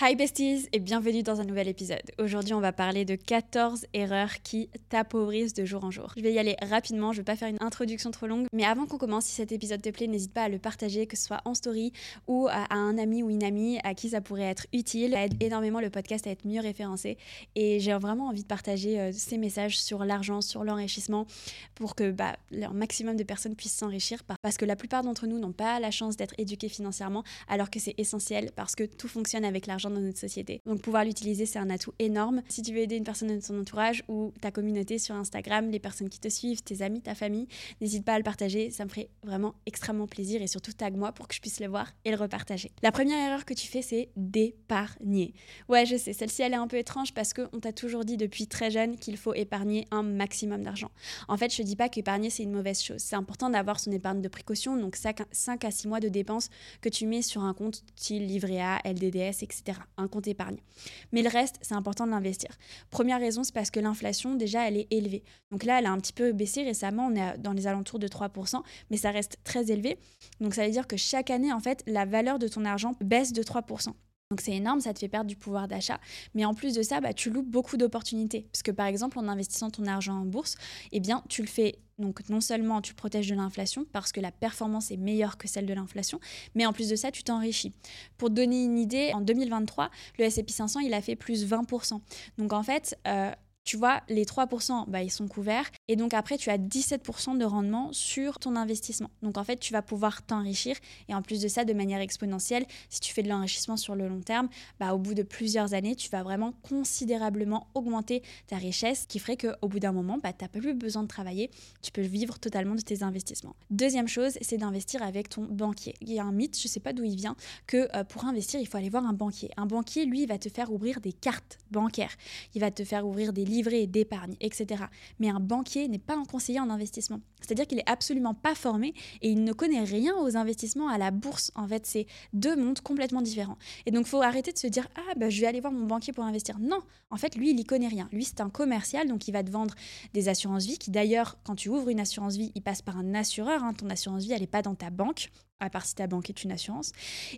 Hi besties et bienvenue dans un nouvel épisode. Aujourd'hui, on va parler de 14 erreurs qui t'appauvrissent de jour en jour. Je vais y aller rapidement, je vais pas faire une introduction trop longue, mais avant qu'on commence, si cet épisode te plaît, n'hésite pas à le partager, que ce soit en story ou à un ami ou une amie à qui ça pourrait être utile. Ça aide énormément le podcast à être mieux référencé et j'ai vraiment envie de partager euh, ces messages sur l'argent, sur l'enrichissement pour que bah, un maximum de personnes puissent s'enrichir parce que la plupart d'entre nous n'ont pas la chance d'être éduqués financièrement alors que c'est essentiel parce que tout fonctionne avec l'argent dans notre société. Donc pouvoir l'utiliser, c'est un atout énorme. Si tu veux aider une personne de ton entourage ou ta communauté sur Instagram, les personnes qui te suivent, tes amis, ta famille, n'hésite pas à le partager. Ça me ferait vraiment extrêmement plaisir et surtout tag-moi pour que je puisse le voir et le repartager. La première erreur que tu fais, c'est d'épargner. Ouais, je sais, celle-ci, elle est un peu étrange parce qu'on t'a toujours dit depuis très jeune qu'il faut épargner un maximum d'argent. En fait, je dis pas qu'épargner, c'est une mauvaise chose. C'est important d'avoir son épargne de précaution, donc 5 à 6 mois de dépenses que tu mets sur un compte style livret A, LDDS, etc un compte épargne. Mais le reste, c'est important de l'investir. Première raison, c'est parce que l'inflation, déjà, elle est élevée. Donc là, elle a un petit peu baissé récemment, on est dans les alentours de 3%, mais ça reste très élevé. Donc ça veut dire que chaque année, en fait, la valeur de ton argent baisse de 3%. Donc c'est énorme, ça te fait perdre du pouvoir d'achat. Mais en plus de ça, bah, tu loupes beaucoup d'opportunités. Parce que par exemple, en investissant ton argent en bourse, eh bien, tu le fais donc non seulement tu protèges de l'inflation parce que la performance est meilleure que celle de l'inflation, mais en plus de ça, tu t'enrichis. Pour donner une idée, en 2023, le S&P 500, il a fait plus 20%. Donc en fait, euh, tu vois, les 3%, bah, ils sont couverts. Et donc après, tu as 17% de rendement sur ton investissement. Donc en fait, tu vas pouvoir t'enrichir. Et en plus de ça, de manière exponentielle, si tu fais de l'enrichissement sur le long terme, bah, au bout de plusieurs années, tu vas vraiment considérablement augmenter ta richesse, qui ferait qu'au bout d'un moment, bah, tu n'as plus besoin de travailler. Tu peux vivre totalement de tes investissements. Deuxième chose, c'est d'investir avec ton banquier. Il y a un mythe, je ne sais pas d'où il vient, que euh, pour investir, il faut aller voir un banquier. Un banquier, lui, il va te faire ouvrir des cartes bancaires. Il va te faire ouvrir des livres d'épargne, etc. Mais un banquier n'est pas un conseiller en investissement. C'est-à-dire qu'il est absolument pas formé et il ne connaît rien aux investissements à la bourse. En fait, c'est deux mondes complètement différents. Et donc, il faut arrêter de se dire ah bah je vais aller voir mon banquier pour investir. Non, en fait, lui, il y connaît rien. Lui, c'est un commercial, donc il va te vendre des assurances vie. Qui d'ailleurs, quand tu ouvres une assurance vie, il passe par un assureur. Hein. Ton assurance vie, elle n'est pas dans ta banque à part si ta banque est une assurance.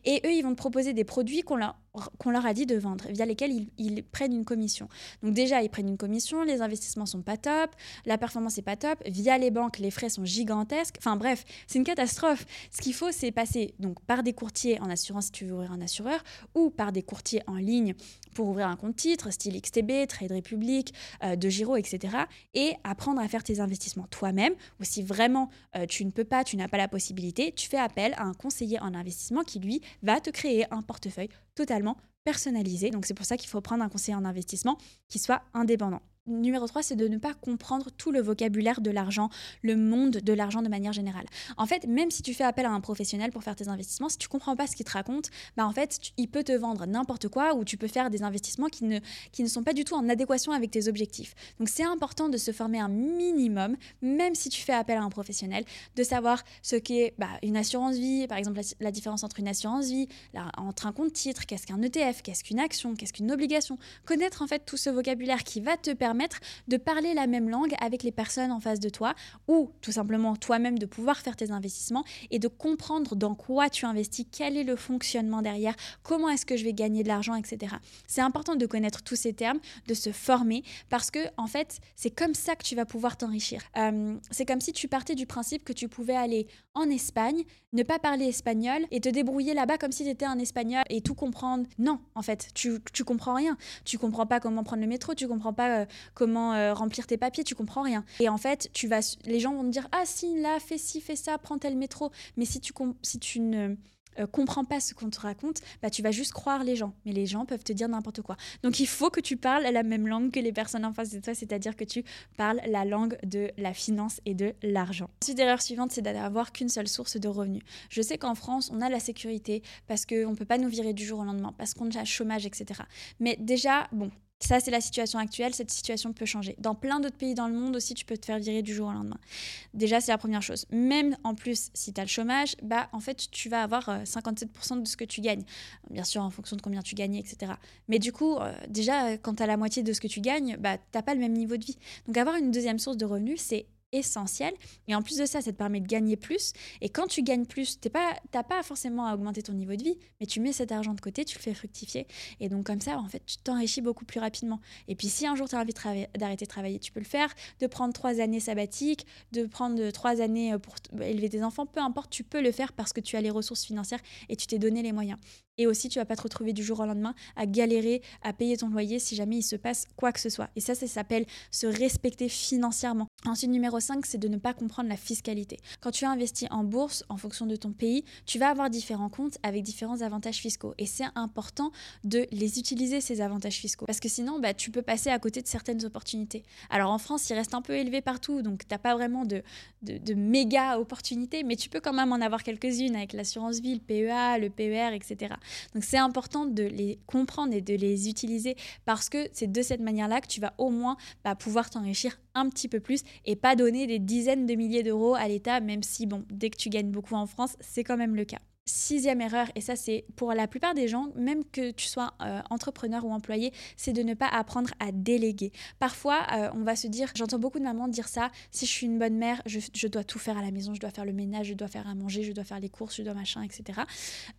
Et eux, ils vont te proposer des produits qu'on leur, a dit de vendre, via lesquels ils, ils, prennent une commission. Donc déjà, ils prennent une commission, les investissements sont pas top, la performance est pas top, via les banques, les frais sont gigantesques. Enfin bref, c'est une catastrophe. Ce qu'il faut, c'est passer donc par des courtiers en assurance si tu veux ouvrir un assureur, ou par des courtiers en ligne pour ouvrir un compte titre, style XTB, Trade Republic, euh, De Giro, etc. Et apprendre à faire tes investissements toi-même, ou si vraiment euh, tu ne peux pas, tu n'as pas la possibilité, tu fais appel à un conseiller en investissement qui, lui, va te créer un portefeuille totalement personnalisé. Donc c'est pour ça qu'il faut prendre un conseiller en investissement qui soit indépendant. Numéro 3, c'est de ne pas comprendre tout le vocabulaire de l'argent, le monde de l'argent de manière générale. En fait, même si tu fais appel à un professionnel pour faire tes investissements, si tu comprends pas ce qu'il te raconte, bah en fait, il peut te vendre n'importe quoi ou tu peux faire des investissements qui ne, qui ne sont pas du tout en adéquation avec tes objectifs. Donc c'est important de se former un minimum, même si tu fais appel à un professionnel, de savoir ce qu'est bah, une assurance vie, par exemple la, différence entre une assurance vie, entre un compte titre, qu'est-ce qu'un ETF, qu'est-ce qu'une action, qu'est-ce qu'une obligation. Connaître en fait tout ce vocabulaire qui va te permettre de parler la même langue avec les personnes en face de toi ou tout simplement toi-même de pouvoir faire tes investissements et de comprendre dans quoi tu investis, quel est le fonctionnement derrière, comment est-ce que je vais gagner de l'argent, etc. C'est important de connaître tous ces termes, de se former parce que en fait, c'est comme ça que tu vas pouvoir t'enrichir. Euh, c'est comme si tu partais du principe que tu pouvais aller en Espagne, ne pas parler espagnol et te débrouiller là-bas comme si tu étais un espagnol et tout comprendre. Non, en fait, tu, tu comprends rien. Tu comprends pas comment prendre le métro, tu comprends pas euh, comment euh, remplir tes papiers, tu comprends rien. Et en fait, tu vas, les gens vont te dire ah si là fais ci, fais ça, prends tel métro. Mais si tu si tu ne euh, comprends pas ce qu'on te raconte, bah tu vas juste croire les gens. Mais les gens peuvent te dire n'importe quoi. Donc il faut que tu parles la même langue que les personnes en face de toi, c'est-à-dire que tu parles la langue de la finance et de l'argent. Ensuite, l'erreur suivante, c'est d'avoir qu'une seule source de revenus. Je sais qu'en France, on a la sécurité parce qu'on ne peut pas nous virer du jour au lendemain, parce qu'on a chômage, etc. Mais déjà, bon, ça, c'est la situation actuelle. Cette situation peut changer. Dans plein d'autres pays dans le monde aussi, tu peux te faire virer du jour au lendemain. Déjà, c'est la première chose. Même en plus, si tu as le chômage, bah, en fait, tu vas avoir 57% euh, de ce que tu gagnes. Bien sûr, en fonction de combien tu gagnes, etc. Mais du coup, euh, déjà, quand tu as la moitié de ce que tu gagnes, bah, tu n'as pas le même niveau de vie. Donc, avoir une deuxième source de revenus, c'est essentiel. Et en plus de ça, ça te permet de gagner plus. Et quand tu gagnes plus, tu n'as pas forcément à augmenter ton niveau de vie, mais tu mets cet argent de côté, tu le fais fructifier. Et donc comme ça, en fait, tu t'enrichis beaucoup plus rapidement. Et puis si un jour tu as envie d'arrêter de travailler, tu peux le faire, de prendre trois années sabbatiques, de prendre trois années euh, pour élever tes enfants, peu importe, tu peux le faire parce que tu as les ressources financières et tu t'es donné les moyens. Et aussi, tu vas pas te retrouver du jour au lendemain à galérer, à payer ton loyer si jamais il se passe quoi que ce soit. Et ça, ça s'appelle se respecter financièrement. Ensuite, numéro 5, c'est de ne pas comprendre la fiscalité. Quand tu investis en bourse, en fonction de ton pays, tu vas avoir différents comptes avec différents avantages fiscaux. Et c'est important de les utiliser, ces avantages fiscaux. Parce que sinon, bah, tu peux passer à côté de certaines opportunités. Alors en France, il reste un peu élevé partout, donc tu n'as pas vraiment de, de, de, méga opportunités, mais tu peux quand même en avoir quelques-unes avec l'assurance vie, le PEA, le PER, etc. Donc c'est important de les comprendre et de les utiliser parce que c'est de cette manière-là que tu vas au moins bah, pouvoir t'enrichir un petit peu plus et pas donner des dizaines de milliers d'euros à l'État, même si, bon, dès que tu gagnes beaucoup en France, c'est quand même le cas. Sixième erreur, et ça c'est pour la plupart des gens, même que tu sois euh, entrepreneur ou employé, c'est de ne pas apprendre à déléguer. Parfois, euh, on va se dire, j'entends beaucoup de mamans dire ça, si je suis une bonne mère, je, dois tout faire à la maison, je dois faire le ménage, je dois faire à manger, je dois faire les courses, je dois machin, etc.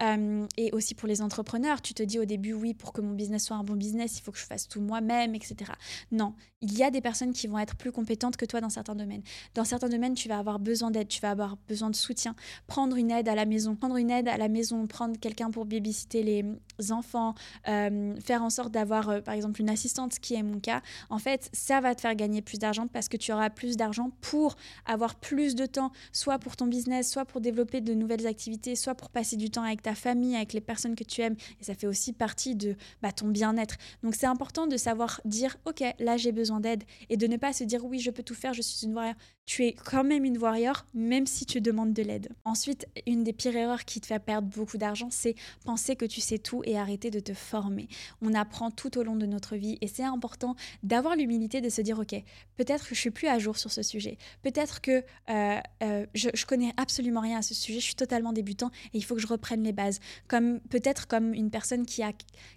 Euh, et aussi pour les entrepreneurs, tu te dis au début, oui, pour que mon business soit un bon business, il faut que je fasse tout moi-même, etc. Non, il y a des personnes qui vont être plus compétentes que toi dans certains domaines. Dans certains domaines, tu vas avoir besoin d'aide, tu vas avoir besoin de soutien. Prendre une aide à la maison, prendre une aide à la maison, prendre quelqu'un pour babysitter les enfants, euh, faire en sorte d'avoir euh, par exemple une assistante, ce qui est mon cas, en fait, ça va te faire gagner plus d'argent parce que tu auras plus d'argent pour avoir plus de temps, soit pour ton business, soit pour développer de nouvelles activités, soit pour passer du temps avec ta famille, avec les personnes que tu aimes. Et ça fait aussi partie de bah, ton bien-être. Donc c'est important de savoir dire, ok, là j'ai besoin d'aide et de ne pas se dire, oui, je peux tout faire, je suis une warrior. Tu es quand même une warrior, même si tu demandes de l'aide. Ensuite, une des pires erreurs qui te fait perdre beaucoup d'argent, c'est penser que tu sais tout et arrêter de te former. On apprend tout au long de notre vie et c'est important d'avoir l'humilité de se dire, ok, peut-être que je suis plus à jour sur ce sujet. Peut-être que euh, euh, je, je connais absolument rien à ce sujet, je suis totalement débutant et il faut que je reprenne les bases. Comme peut-être comme une personne qui a,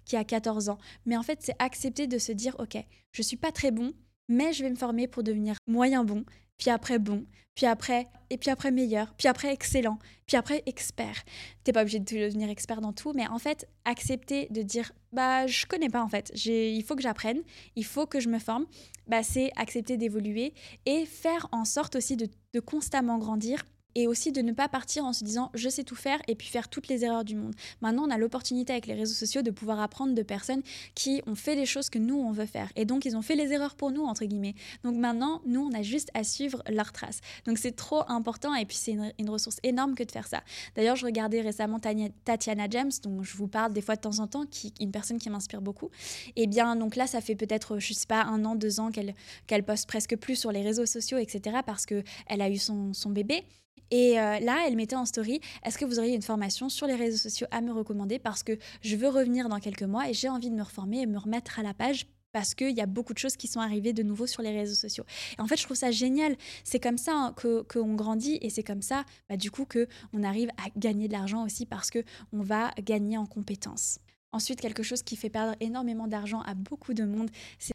qui a 14 ans. Mais en fait, c'est accepter de se dire, ok, je suis pas très bon, mais je vais me former pour devenir moyen bon puis après bon, puis après, et puis après meilleur, puis après excellent, puis après expert. T'es pas obligé de devenir expert dans tout, mais en fait, accepter de dire, bah, je connais pas en fait, il faut que j'apprenne, il faut que je me forme, bah, c'est accepter d'évoluer et faire en sorte aussi de, de constamment grandir et aussi de ne pas partir en se disant je sais tout faire et puis faire toutes les erreurs du monde. Maintenant, on a l'opportunité avec les réseaux sociaux de pouvoir apprendre de personnes qui ont fait les choses que nous, on veut faire. Et donc, ils ont fait les erreurs pour nous, entre guillemets. Donc maintenant, nous, on a juste à suivre leurs traces. Donc, c'est trop important et puis c'est une, ressource énorme que de faire ça. D'ailleurs, je regardais récemment Tatiana James, dont je vous parle des fois de temps en temps, qui une personne qui m'inspire beaucoup. Et bien, donc là, ça fait peut-être, je sais pas, un an, deux ans qu'elle qu'elle poste presque plus sur les réseaux sociaux, etc., parce qu'elle a eu son, son bébé. Et euh, là, elle mettait en story, est-ce que vous auriez une formation sur les réseaux sociaux à me recommander? Parce que je veux revenir dans quelques mois et j'ai envie de me reformer et me remettre à la page parce qu'il y a beaucoup de choses qui sont arrivées de nouveau sur les réseaux sociaux. Et en fait, je trouve ça génial. C'est comme ça hein, qu'on grandit et c'est comme ça, bah, du coup, qu'on arrive à gagner de l'argent aussi parce qu'on va gagner en compétences. Ensuite, quelque chose qui fait perdre énormément d'argent à beaucoup de monde,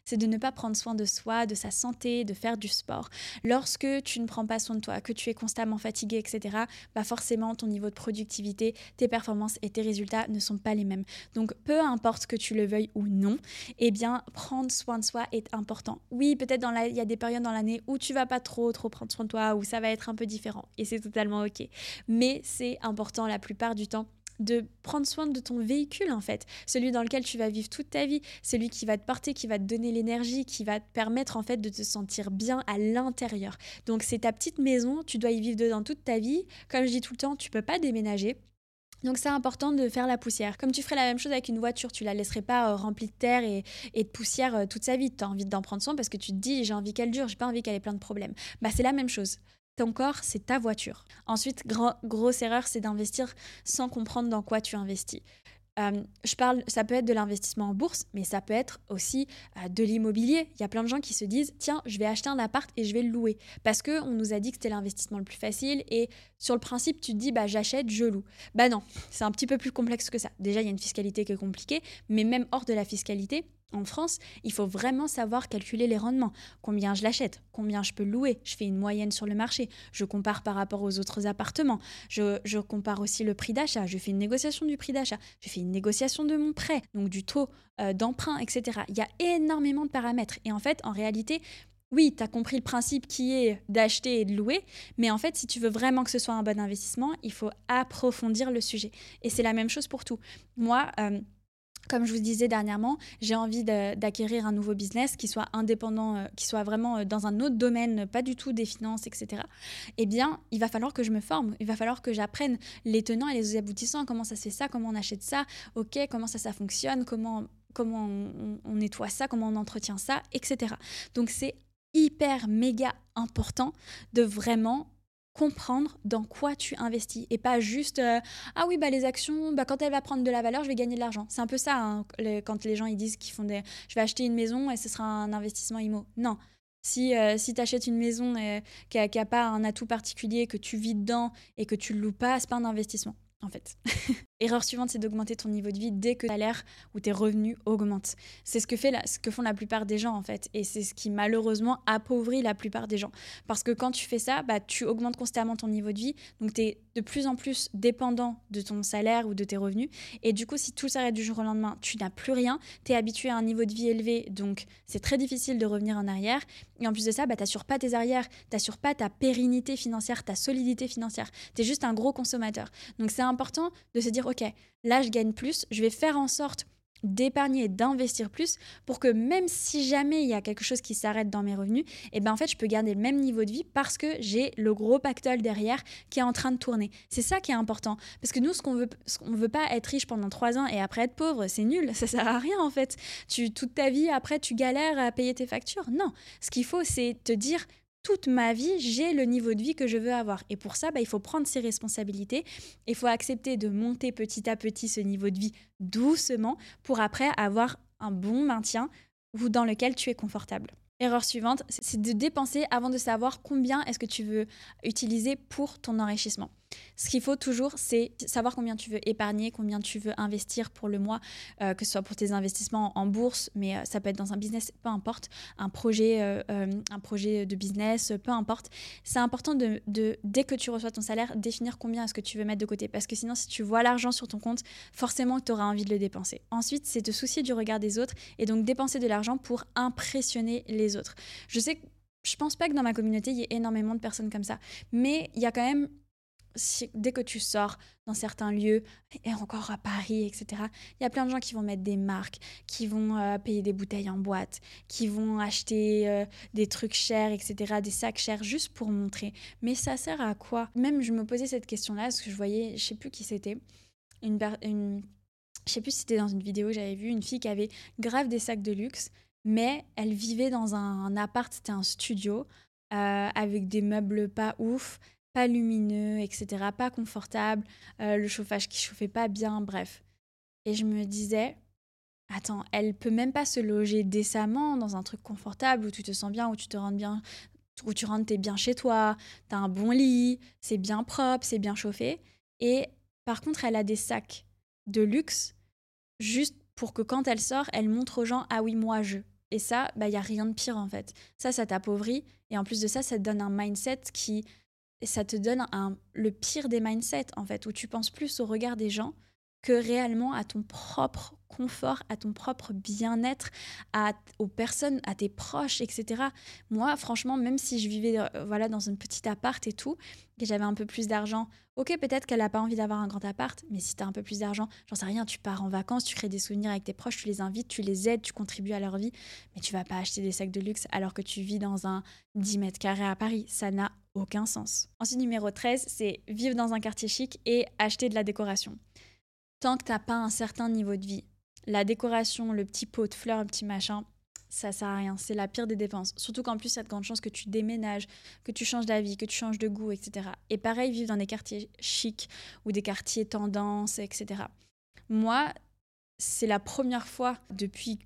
c'est de ne pas prendre soin de soi, de sa santé, de faire du sport. Lorsque tu ne prends pas soin de toi, que tu es constamment fatigué, etc., bah forcément, ton niveau de productivité, tes performances et tes résultats ne sont pas les mêmes. Donc, peu importe que tu le veuilles ou non, eh bien, prendre soin de soi est important. Oui, peut-être il y a des périodes dans l'année où tu vas pas trop, trop prendre soin de toi, où ça va être un peu différent, et c'est totalement ok. Mais c'est important la plupart du temps de prendre soin de ton véhicule en fait, celui dans lequel tu vas vivre toute ta vie, celui qui va te porter, qui va te donner l'énergie, qui va te permettre en fait de te sentir bien à l'intérieur. Donc c'est ta petite maison, tu dois y vivre dedans toute ta vie. Comme je dis tout le temps, tu peux pas déménager. Donc c'est important de faire la poussière. Comme tu ferais la même chose avec une voiture, tu la laisserais pas euh, remplie de terre et, de poussière euh, toute sa vie. Tu as envie d'en prendre soin parce que tu te dis j'ai envie qu'elle dure, j'ai pas envie qu'elle ait plein de problèmes. Bah c'est la même chose. Corps, c'est ta voiture. Ensuite, grosse erreur, c'est d'investir sans comprendre dans quoi tu investis. Euh, je parle, ça peut être de l'investissement en bourse, mais ça peut être aussi euh, de l'immobilier. Il y a plein de gens qui se disent tiens, je vais acheter un appart et je vais le louer parce que on nous a dit que c'était l'investissement le plus facile et sur le principe tu te dis bah j'achète, je loue. Bah non, c'est un petit peu plus complexe que ça. Déjà il y a une fiscalité qui est compliquée, mais même hors de la fiscalité, en France, il faut vraiment savoir calculer les rendements. Combien je l'achète, combien je peux louer. Je fais une moyenne sur le marché. Je compare par rapport aux autres appartements. Je, compare aussi le prix d'achat. Je fais une négociation du prix d'achat. Je fais une négociation de mon prêt, donc du taux euh, d'emprunt, etc. Il y a énormément de paramètres. Et en fait, en réalité, oui, tu as compris le principe qui est d'acheter et de louer, mais en fait, si tu veux vraiment que ce soit un bon investissement, il faut approfondir le sujet. Et c'est la même chose pour tout. Moi, euh, comme je vous disais dernièrement, j'ai envie d'acquérir un nouveau business qui soit indépendant, euh, qui soit vraiment euh, dans un autre domaine, pas du tout des finances, etc. Eh bien, il va falloir que je me forme, il va falloir que j'apprenne les tenants et les aboutissants, comment ça se fait ça, comment on achète ça, ok, comment ça, ça fonctionne, comment, comment on nettoie ça, comment on entretient ça, etc. Donc c'est hyper méga important de vraiment comprendre dans quoi tu investis et pas juste euh, ah oui bah les actions bah quand elle va prendre de la valeur je vais gagner de l'argent. C'est un peu ça hein, quand les gens ils disent qu'ils font des je vais acheter une maison et ce sera un investissement immo. Non. Si, euh, si tu achètes une maison euh, qui n'a pas un atout particulier, que tu vis dedans et que tu le loues pas, c'est pas un investissement en fait. Erreur suivante, c'est d'augmenter ton niveau de vie dès que l'air ou tes revenus augmentent. C'est ce que, fait ce que font la plupart des gens en fait. Et c'est ce qui malheureusement appauvrit la plupart des gens. Parce que quand tu fais ça, bah, tu augmentes constamment ton niveau de vie. Donc tu es de plus en plus dépendant de ton salaire ou de tes revenus. Et du coup, si tout s'arrête du jour au lendemain, tu n'as plus rien. Tu es habitué à un niveau de vie élevé. Donc c'est très difficile de revenir en arrière. Et en plus de ça, bah, tu n'assures pas tes arrières. Tu n'assures pas ta pérennité financière, ta solidité financière. Tu es juste un gros consommateur. Donc c'est important de se dire, OK, là, je gagne plus, je vais faire en sorte d'épargner et d'investir plus pour que même si jamais il y a quelque chose qui s'arrête dans mes revenus, et eh ben en fait je peux garder le même niveau de vie parce que j'ai le gros pactole derrière qui est en train de tourner. C'est ça qui est important parce que nous ce qu'on veut ce qu'on veut pas être riche pendant trois ans et après être pauvre, c'est nul, ça sert à rien en fait. Tu toute ta vie après tu galères à payer tes factures. Non, ce qu'il faut c'est te dire toute ma vie, j'ai le niveau de vie que je veux avoir. Et pour ça, bah, il faut prendre ses responsabilités. Il faut accepter de monter petit à petit ce niveau de vie doucement pour après avoir un bon maintien ou dans lequel tu es confortable. Erreur suivante, c'est de dépenser avant de savoir combien est-ce que tu veux utiliser pour ton enrichissement. Ce qu'il faut toujours, c'est savoir combien tu veux épargner, combien tu veux investir pour le mois, euh, que ce soit pour tes investissements en bourse, mais euh, ça peut être dans un business, peu importe, un projet, euh, un projet de business, peu importe. C'est important de, dès que tu reçois ton salaire, définir combien est-ce que tu veux mettre de côté. Parce que sinon, si tu vois l'argent sur ton compte, forcément, tu auras envie de le dépenser. Ensuite, c'est te soucier du regard des autres et donc dépenser de l'argent pour impressionner les autres. Je sais que je pense pas que dans ma communauté, il y ait énormément de personnes comme ça. Mais il y a quand même dès que tu sors dans certains lieux, et encore à Paris, etc., il y a plein de gens qui vont mettre des marques, qui vont euh, payer des bouteilles en boîte, qui vont acheter euh, des trucs chers, etc., des sacs chers, juste pour montrer. Mais ça sert à quoi? Même je me posais cette question-là, parce que je voyais, je sais plus qui c'était, une, une, je sais plus si c'était dans une vidéo, j'avais vu une fille qui avait grave des sacs de luxe, mais elle vivait dans un, appart, c'était un studio, euh, avec des meubles pas ouf, pas lumineux, etc., pas confortable, euh, le chauffage qui chauffait pas bien, bref. Et je me disais, attends, elle peut même pas se loger décemment dans un truc confortable où tu te sens bien, où tu te rends bien, où tu rentres, t'es bien chez toi, t'as un bon lit, c'est bien propre, c'est bien chauffé. Et par contre, elle a des sacs de luxe juste pour que quand elle sort, elle montre aux gens, ah oui, moi je. Et ça, il bah, y a rien de pire en fait. Ça, ça t'appauvrit. Et en plus de ça, ça te donne un mindset qui ça te donne un, le pire des mindsets, en fait, où tu penses plus au regard des gens que réellement à ton propre confort, à ton propre bien-être, aux personnes, à tes proches, etc. Moi, franchement, même si je vivais euh, voilà dans une petite appart et tout, et j'avais un peu plus d'argent, ok, peut-être qu'elle n'a pas envie d'avoir un grand appart, mais si tu as un peu plus d'argent, j'en sais rien, tu pars en vacances, tu crées des souvenirs avec tes proches, tu les invites, tu les aides, tu contribues à leur vie, mais tu vas pas acheter des sacs de luxe alors que tu vis dans un 10 mètres carrés à Paris. Ça n'a aucun sens. Ensuite, numéro 13, c'est vivre dans un quartier chic et acheter de la décoration tant que tu n'as pas un certain niveau de vie. La décoration, le petit pot de fleurs, un petit machin, ça sert à rien. C'est la pire des dépenses. Surtout qu'en plus, il y a de grandes chances que tu déménages, que tu changes d'avis, que tu changes de goût, etc. Et pareil, vivre dans des quartiers chics ou des quartiers tendance, etc. Moi, c'est la première fois depuis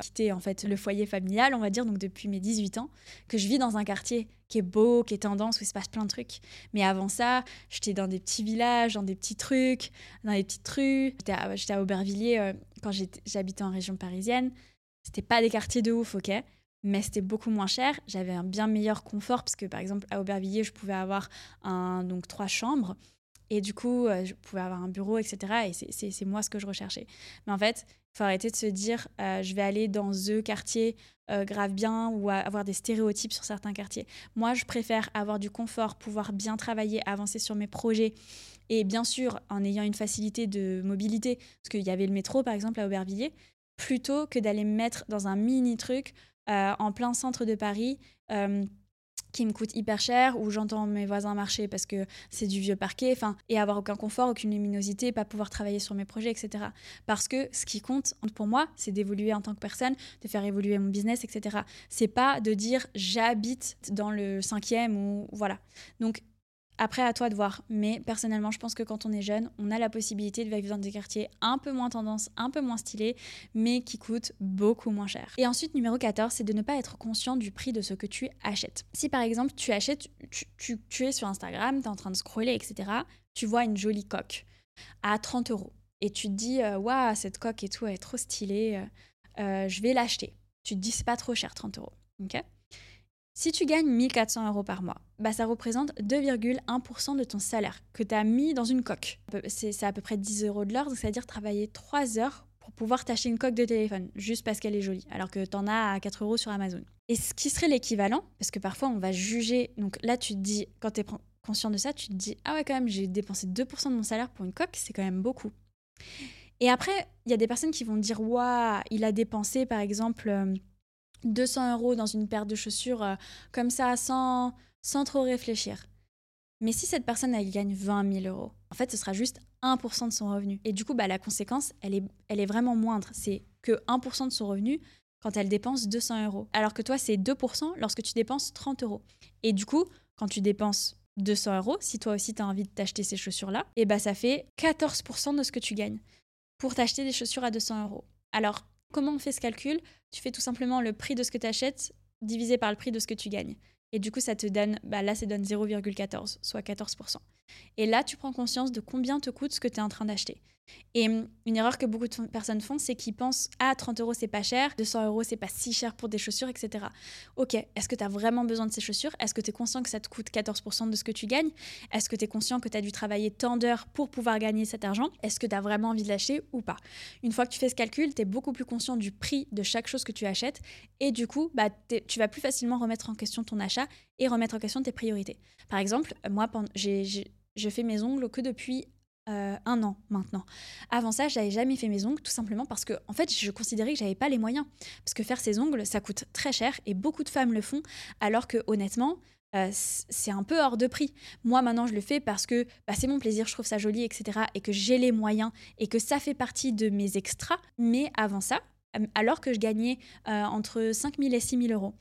quitté en fait le foyer familial, on va dire, donc depuis mes 18 ans, que je vis dans un quartier qui est beau, qui est tendance, où il se passe plein de trucs. Mais avant ça, j'étais dans des petits villages, dans des petits trucs, dans des petites rues. J'étais à, Aubervilliers euh, quand j'habitais en région parisienne. C'était pas des quartiers de ouf, ok mais c'était beaucoup moins cher. J'avais un bien meilleur confort parce que par exemple à Aubervilliers, je pouvais avoir un, donc trois chambres et du coup, euh, je pouvais avoir un bureau, etc. Et c'est moi ce que je recherchais. Mais en fait, il faut arrêter de se dire euh, je vais aller dans ce quartier euh, grave bien ou avoir des stéréotypes sur certains quartiers. Moi, je préfère avoir du confort, pouvoir bien travailler, avancer sur mes projets. Et bien sûr, en ayant une facilité de mobilité, parce qu'il y avait le métro par exemple à Aubervilliers, plutôt que d'aller me mettre dans un mini truc en plein centre de Paris qui me coûte hyper cher, où j'entends mes voisins marcher parce que c'est du vieux parquet, enfin, et avoir aucun confort, aucune luminosité, pas pouvoir travailler sur mes projets, etc. Parce que ce qui compte pour moi, c'est d'évoluer en tant que personne, de faire évoluer mon business, etc. C'est pas de dire j'habite dans le cinquième ou voilà. Donc après, à toi de voir. Mais personnellement, je pense que quand on est jeune, on a la possibilité de vivre dans des quartiers un peu moins tendance, un peu moins stylés, mais qui coûtent beaucoup moins cher. Et ensuite, numéro 14, c'est de ne pas être conscient du prix de ce que tu achètes. Si par exemple, tu achètes, tu, es sur Instagram, tu es en train de scroller, etc., tu vois une jolie coque à 30 euros. Et tu te dis, euh, waouh, cette coque et tout, elle est trop stylée, euh, euh, je vais l'acheter. Tu te dis, c'est pas trop cher, 30 euros. ok? Si tu gagnes 1400 euros par mois, bah ça représente 2,1% de ton salaire que tu as mis dans une coque. C'est à peu près 10 euros de l'heure, c'est-à-dire travailler 3 heures pour pouvoir t'acheter une coque de téléphone, juste parce qu'elle est jolie, alors que tu en as à 4 euros sur Amazon. Et ce qui serait l'équivalent, parce que parfois on va juger, donc là tu te dis, quand tu es conscient de ça, tu te dis, ah ouais quand même, j'ai dépensé 2% de mon salaire pour une coque, c'est quand même beaucoup. Et après, il y a des personnes qui vont dire, waouh, il a dépensé par exemple... Euh, 200 euros dans une paire de chaussures euh, comme ça, sans, sans trop réfléchir. Mais si cette personne, elle gagne 20 000 euros, en fait, ce sera juste 1% de son revenu. Et du coup, bah, la conséquence, elle est, elle est vraiment moindre. C'est que 1% de son revenu quand elle dépense 200 euros. Alors que toi, c'est 2% lorsque tu dépenses 30 euros. Et du coup, quand tu dépenses 200 euros, si toi aussi tu as envie de t'acheter ces chaussures-là, et bah ça fait 14% de ce que tu gagnes pour t'acheter des chaussures à 200 euros. Alors, Comment on fait ce calcul Tu fais tout simplement le prix de ce que tu achètes divisé par le prix de ce que tu gagnes. Et du coup, ça te donne, bah là, ça donne 0,14, soit 14%. Et là, tu prends conscience de combien te coûte ce que tu es en train d'acheter. Et hum, une erreur que beaucoup de personnes font, c'est qu'ils pensent Ah, 30 euros, c'est pas cher, 200 euros, c'est pas si cher pour des chaussures, etc. Ok, est-ce que tu as vraiment besoin de ces chaussures? Est-ce que tu es conscient que ça te coûte 14% de ce que tu gagnes? Est-ce que tu es conscient que tu as dû travailler tant d'heures pour pouvoir gagner cet argent? Est-ce que tu as vraiment envie de l'acheter ou pas? Une fois que tu fais ce calcul, tu es beaucoup plus conscient du prix de chaque chose que tu achètes et du coup, bah, tu vas plus facilement remettre en question ton achat et remettre en question tes priorités. Par exemple, moi, j'ai je fais mes ongles que depuis euh, un an maintenant. Avant ça, j'avais jamais fait mes ongles, tout simplement parce que, en fait, je considérais que j'avais pas les moyens. Parce que faire ses ongles, ça coûte très cher et beaucoup de femmes le font, alors que honnêtement, euh, c'est un peu hors de prix. Moi, maintenant, je le fais parce que bah, c'est mon plaisir, je trouve ça joli, etc. Et que j'ai les moyens et que ça fait partie de mes extras. Mais avant ça, euh, alors que je gagnais entre 5 000 et 6 000 euros,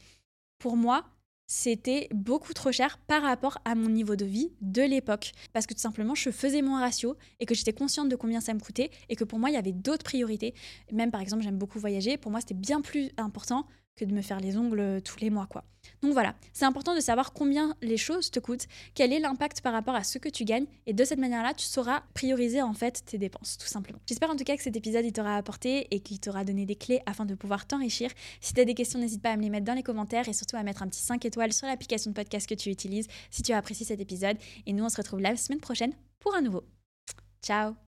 pour moi, c'était beaucoup trop cher par rapport à mon niveau de vie de l'époque. Parce que tout simplement, je faisais mon ratio et que j'étais consciente de combien ça me coûtait et que pour moi, il y avait d'autres priorités. Même par exemple, j'aime beaucoup voyager. Pour moi, c'était bien plus important que de me faire les ongles euh, tous les mois, quoi. Donc voilà, c'est important de savoir combien les choses te coûtent, quel est l'impact par rapport à ce que tu gagnes, et de cette manière-là, tu sauras prioriser en fait tes dépenses, tout simplement. J'espère en tout cas que cet épisode t'aura apporté et qu'il t'aura donné des clés afin de pouvoir t'enrichir. Si tu as des questions, n'hésite pas à me les mettre dans les commentaires et surtout à mettre un petit 5 étoiles sur l'application de podcast que tu utilises si tu as apprécié cet épisode. Et nous, on se retrouve la semaine prochaine pour un nouveau. Ciao